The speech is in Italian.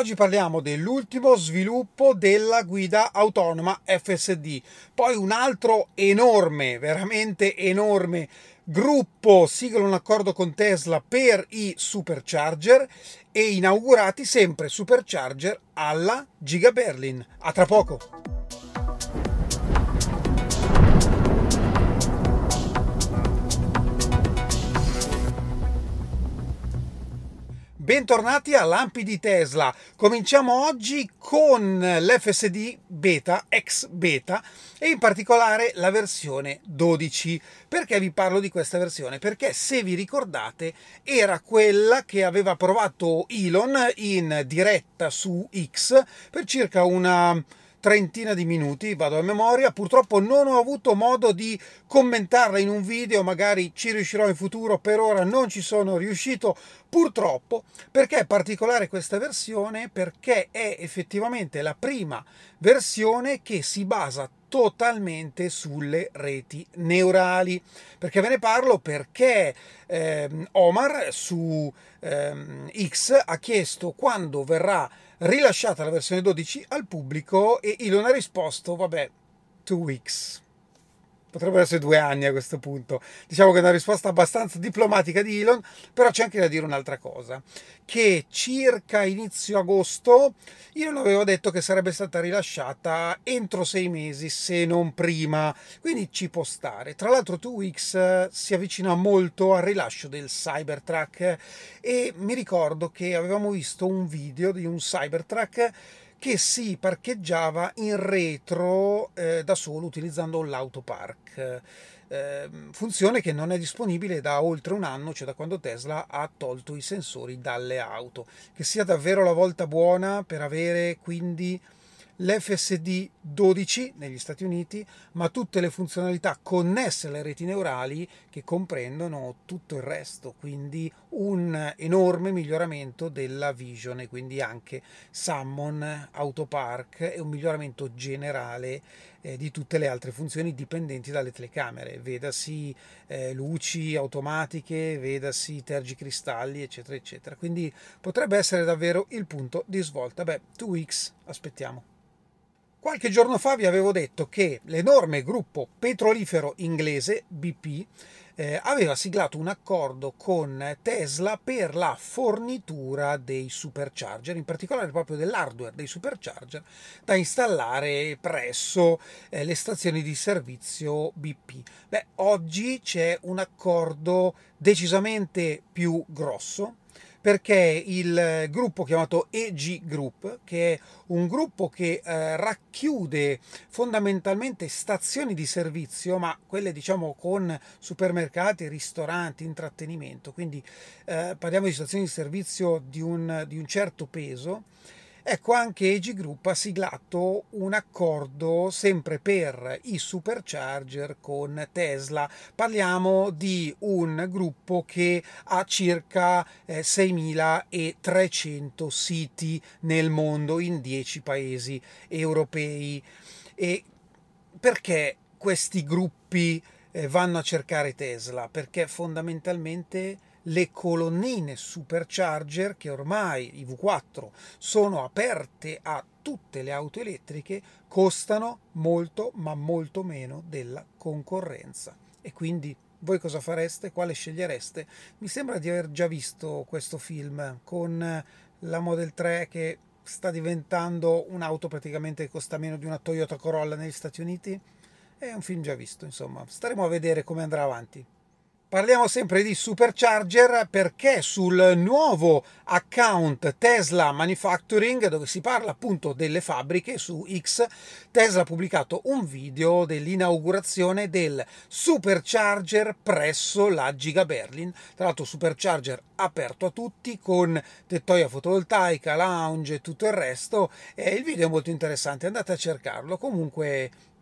Oggi parliamo dell'ultimo sviluppo della guida autonoma FSD, poi un altro enorme, veramente enorme gruppo sigla un accordo con Tesla per i supercharger e inaugurati sempre supercharger alla Giga Berlin. A tra poco! Bentornati a Lampi di Tesla. Cominciamo oggi con l'FSD beta, ex beta, e in particolare la versione 12. Perché vi parlo di questa versione? Perché se vi ricordate era quella che aveva provato Elon in diretta su X per circa una trentina di minuti, vado a memoria, purtroppo non ho avuto modo di commentarla in un video, magari ci riuscirò in futuro, per ora non ci sono riuscito, purtroppo, perché è particolare questa versione? Perché è effettivamente la prima versione che si basa totalmente sulle reti neurali. Perché ve ne parlo? Perché ehm, Omar su ehm, X ha chiesto quando verrà rilasciata la versione 12 al pubblico e Elon ha risposto, vabbè, two weeks potrebbero essere due anni a questo punto. Diciamo che è una risposta abbastanza diplomatica di Elon, però c'è anche da dire un'altra cosa, che circa inizio agosto Elon aveva detto che sarebbe stata rilasciata entro sei mesi, se non prima, quindi ci può stare. Tra l'altro 2X eh, si avvicina molto al rilascio del Cybertruck e mi ricordo che avevamo visto un video di un Cybertruck che si parcheggiava in retro eh, da solo utilizzando l'autopark. Eh, funzione che non è disponibile da oltre un anno, cioè da quando Tesla ha tolto i sensori dalle auto. Che sia davvero la volta buona per avere quindi l'FSD 12 negli Stati Uniti, ma tutte le funzionalità connesse alle reti neurali che comprendono tutto il resto, quindi un enorme miglioramento della Vision e quindi anche Summon, Autopark e un miglioramento generale eh, di tutte le altre funzioni dipendenti dalle telecamere, vedasi eh, luci automatiche, vedasi tergicristalli, eccetera, eccetera. Quindi potrebbe essere davvero il punto di svolta. Beh, 2X, aspettiamo. Qualche giorno fa vi avevo detto che l'enorme gruppo petrolifero inglese BP eh, aveva siglato un accordo con Tesla per la fornitura dei supercharger, in particolare proprio dell'hardware dei supercharger da installare presso eh, le stazioni di servizio BP. Beh, oggi c'è un accordo decisamente più grosso perché il gruppo chiamato EG Group, che è un gruppo che eh, racchiude fondamentalmente stazioni di servizio, ma quelle diciamo con supermercati, ristoranti, intrattenimento, quindi eh, parliamo di stazioni di servizio di un, di un certo peso, Ecco, anche EG Group ha siglato un accordo sempre per i supercharger con Tesla. Parliamo di un gruppo che ha circa eh, 6.300 siti nel mondo in 10 paesi europei. E perché questi gruppi eh, vanno a cercare Tesla? Perché fondamentalmente le colonnine supercharger che ormai i V4 sono aperte a tutte le auto elettriche costano molto ma molto meno della concorrenza e quindi voi cosa fareste? Quale scegliereste? Mi sembra di aver già visto questo film con la Model 3 che sta diventando un'auto praticamente che costa meno di una Toyota Corolla negli Stati Uniti. È un film già visto, insomma. Staremo a vedere come andrà avanti. Parliamo sempre di supercharger perché sul nuovo account Tesla Manufacturing, dove si parla appunto delle fabbriche su X, Tesla ha pubblicato un video dell'inaugurazione del supercharger presso la Giga Berlin. Tra l'altro supercharger aperto a tutti con tettoia fotovoltaica, lounge e tutto il resto. E il video è molto interessante, andate a cercarlo. Comunque